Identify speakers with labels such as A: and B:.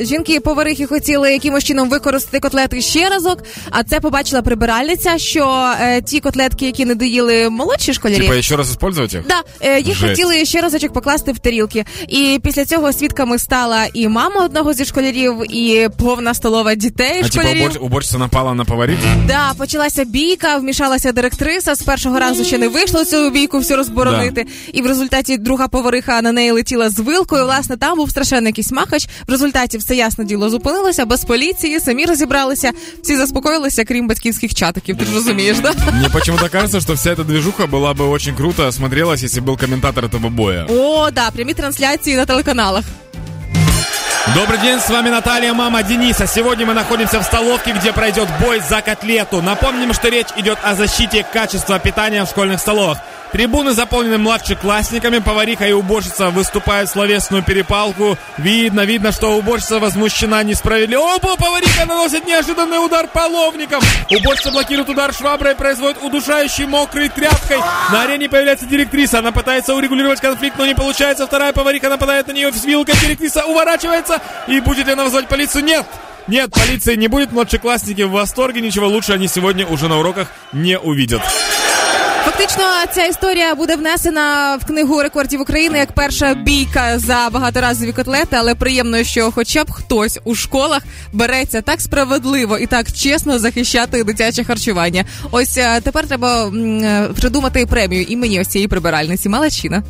A: Жінки поварихи хотіли якимось чином використати котлети ще разок, а це побачила прибиральниця, що е, ті котлетки, які не доїли молодші школярі.
B: Типа ще раз использовать їх?
A: Да, е, їх
B: Жесть.
A: хотіли ще разочок покласти в тарілки. І після цього свідками стала і мама одного зі школярів, і повна столова дітей
B: А типа
A: школярів.
B: убор... уборщиця напала на поварів?
A: Да, почалася бійка, вмішалася директриса. З першого разу ще не вийшло цю бійку всю розборонити. І в результаті друга повариха на неї летіла з вилкою. Власне, там був страшенний якийсь махач. В результаті все ясно діло зупинилося без поліції, самі розібралися, всі заспокоїлися, крім батьківських чатиків. Ти ж розумієш, да?
B: Мне почему-то кажется, что вся эта движуха была бы очень круто смотрелась, если был комментатор этого боя.
A: О, да, прямі трансляції на телеканалах.
B: Добрый день, с вами Наталья, мама Дениса. Сегодня мы находимся в столовке, где пройдет бой за котлету. Напомним, что речь идет о защите качества питания в школьных столовых. Трибуны заполнены младшеклассниками, повариха и уборщица выступают в словесную перепалку. Видно, видно, что уборщица возмущена несправедливо. Опа, повариха наносит неожиданный удар половником. Уборщица блокирует удар шваброй, производит удушающий мокрой тряпкой. На арене появляется директриса. Она пытается урегулировать конфликт, но не получается. Вторая повариха нападает на нее с вилкой. Директриса уворачивается. И будет ли она вызвать полицию? Нет. Нет, полиции не будет. Младшеклассники в восторге. Ничего лучше они сегодня уже на уроках не увидят.
A: Фактично, ця історія буде внесена в книгу рекордів України як перша бійка за багаторазові котлети, але приємно, що хоча б хтось у школах береться так справедливо і так чесно захищати дитяче харчування. Ось е, тепер треба е, придумати премію імені ось цієї прибиральниці. Малачина.